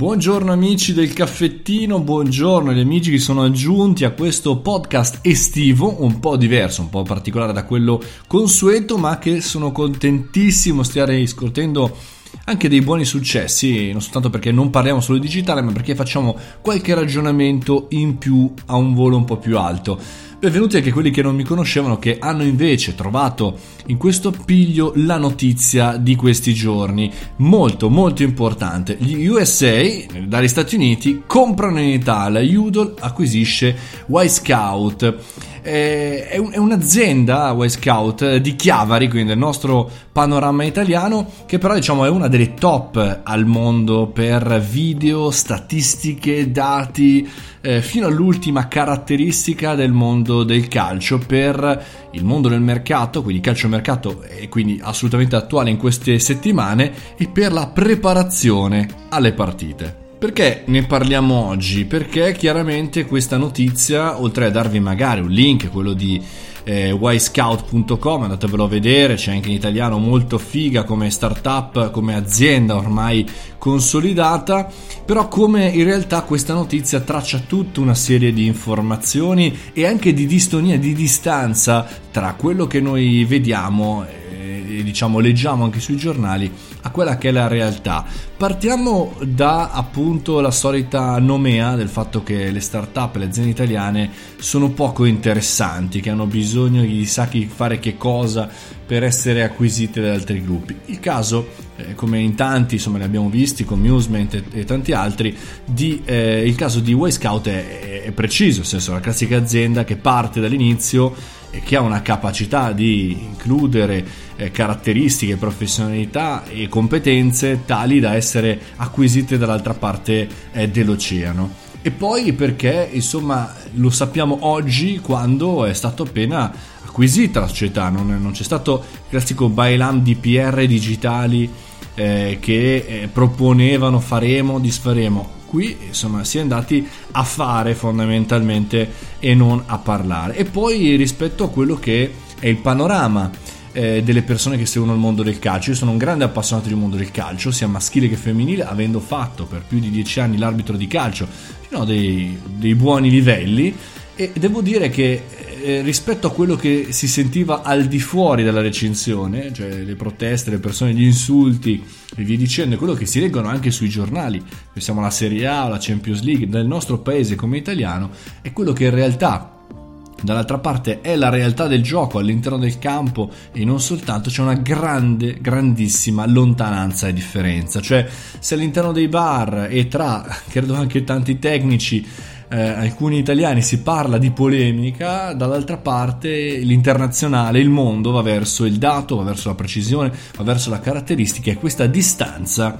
Buongiorno amici del caffettino, buongiorno agli amici che sono aggiunti a questo podcast estivo, un po' diverso, un po' particolare da quello consueto, ma che sono contentissimo stiare riscuotendo anche dei buoni successi, non soltanto perché non parliamo solo di digitale, ma perché facciamo qualche ragionamento in più a un volo un po' più alto. Benvenuti anche quelli che non mi conoscevano, che hanno invece trovato in questo piglio la notizia di questi giorni, molto molto importante. Gli USA, dagli Stati Uniti, comprano in Italia, Udall acquisisce Y-Scout. Eh, è, un, è, un'azienda Y Scout di Chiavari, quindi del nostro panorama italiano, che però diciamo è una delle top al mondo per video, statistiche, dati, eh, fino all'ultima caratteristica del mondo del calcio per il mondo del mercato, quindi calcio mercato è quindi assolutamente attuale in queste settimane e per la preparazione alle partite. Perché ne parliamo oggi? Perché chiaramente questa notizia, oltre a darvi magari un link, quello di eh, yscout.com, andatevelo a vedere, c'è anche in italiano molto figa come startup, come azienda ormai consolidata, però come in realtà questa notizia traccia tutta una serie di informazioni e anche di distonia, di distanza tra quello che noi vediamo diciamo leggiamo anche sui giornali a quella che è la realtà. Partiamo da appunto la solita nomea del fatto che le start-up, le aziende italiane sono poco interessanti, che hanno bisogno di sa chi fare che cosa per essere acquisite da altri gruppi. Il caso, eh, come in tanti, insomma, li abbiamo visti con Musement e, e tanti altri, di, eh, il caso di Wayscout è, è preciso, nel senso la classica azienda che parte dall'inizio che ha una capacità di includere eh, caratteristiche, professionalità e competenze tali da essere acquisite dall'altra parte eh, dell'oceano. E poi perché, insomma, lo sappiamo oggi quando è stato appena acquisita la società, non, non c'è stato il classico bailam di PR digitali eh, che eh, proponevano faremo, disfaremo qui insomma si è andati a fare fondamentalmente e non a parlare e poi rispetto a quello che è il panorama eh, delle persone che seguono il mondo del calcio. Io sono un grande appassionato del mondo del calcio, sia maschile che femminile, avendo fatto per più di dieci anni l'arbitro di calcio fino a dei, dei buoni livelli. E devo dire che eh, rispetto a quello che si sentiva al di fuori della recensione, cioè le proteste, le persone, gli insulti e via dicendo, quello che si leggono anche sui giornali, pensiamo alla Serie A alla Champions League, nel nostro paese come italiano, è quello che in realtà dall'altra parte è la realtà del gioco all'interno del campo e non soltanto c'è una grande grandissima lontananza e differenza. Cioè se all'interno dei bar e tra credo anche tanti tecnici eh, alcuni italiani si parla di polemica, dall'altra parte l'internazionale, il mondo va verso il dato, va verso la precisione, va verso la caratteristica e questa distanza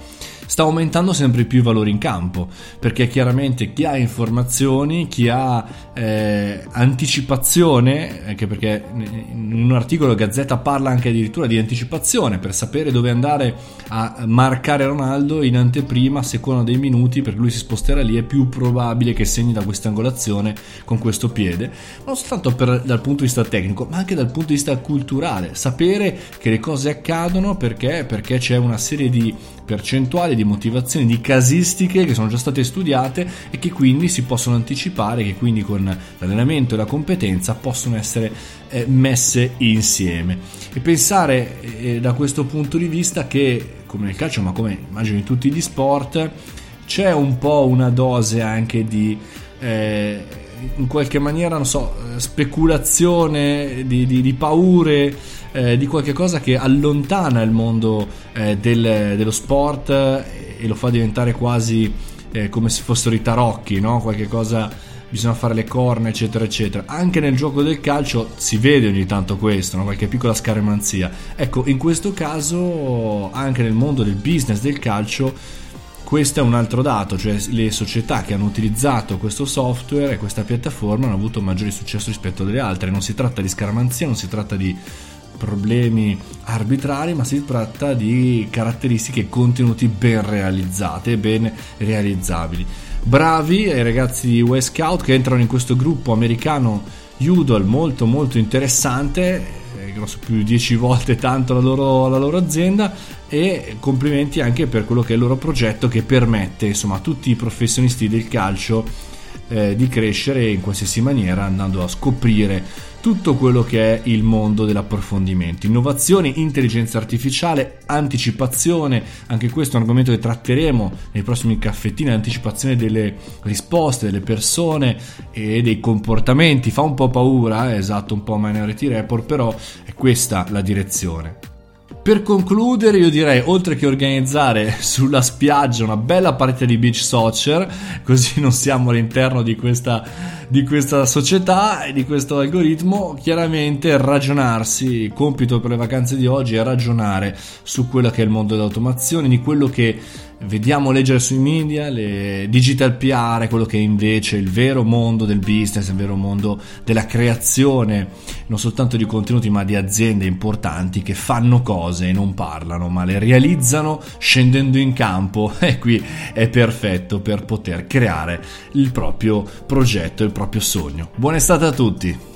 sta aumentando sempre più i valori in campo, perché chiaramente chi ha informazioni, chi ha eh, anticipazione, anche perché in un articolo Gazzetta parla anche addirittura di anticipazione per sapere dove andare a marcare Ronaldo in anteprima seconda dei minuti, perché lui si sposterà lì, è più probabile che segni da questa angolazione con questo piede, non soltanto per, dal punto di vista tecnico, ma anche dal punto di vista culturale, sapere che le cose accadono perché, perché c'è una serie di percentuali di motivazioni, di casistiche che sono già state studiate e che quindi si possono anticipare, che quindi con l'allenamento e la competenza possono essere eh, messe insieme. E pensare eh, da questo punto di vista che, come nel calcio, ma come immagino in tutti gli sport, c'è un po' una dose anche di... Eh, in qualche maniera, non so, speculazione, di, di, di paure, eh, di qualche cosa che allontana il mondo eh, del, dello sport e lo fa diventare quasi eh, come se fossero i tarocchi, no? Qualche cosa bisogna fare le corna, eccetera, eccetera. Anche nel gioco del calcio si vede ogni tanto questo, no? qualche piccola scaramanzia. Ecco, in questo caso, anche nel mondo del business del calcio, questo è un altro dato, cioè le società che hanno utilizzato questo software e questa piattaforma hanno avuto maggiore successo rispetto alle altre. Non si tratta di scaramanzia, non si tratta di problemi arbitrari, ma si tratta di caratteristiche e contenuti ben realizzate, ben realizzabili. Bravi ai ragazzi di West Scout che entrano in questo gruppo americano Udall molto molto interessante eh, non so più 10 volte tanto la loro, la loro azienda e complimenti anche per quello che è il loro progetto che permette insomma a tutti i professionisti del calcio eh, di crescere in qualsiasi maniera andando a scoprire tutto quello che è il mondo dell'approfondimento. Innovazione, intelligenza artificiale, anticipazione, anche questo è un argomento che tratteremo nei prossimi caffettini, anticipazione delle risposte delle persone e dei comportamenti. Fa un po' paura, eh, esatto, un po' Minority Report, però è questa la direzione. Per concludere io direi oltre che organizzare sulla spiaggia una bella partita di beach soccer, così non siamo all'interno di questa, di questa società e di questo algoritmo, chiaramente ragionarsi, il compito per le vacanze di oggi è ragionare su quello che è il mondo dell'automazione, di quello che vediamo leggere sui media, le digital PR, quello che è invece il vero mondo del business, il vero mondo della creazione, non soltanto di contenuti ma di aziende importanti che fanno cose e non parlano, ma le realizzano scendendo in campo e qui è perfetto per poter creare il proprio progetto, il proprio sogno. Buona estate a tutti!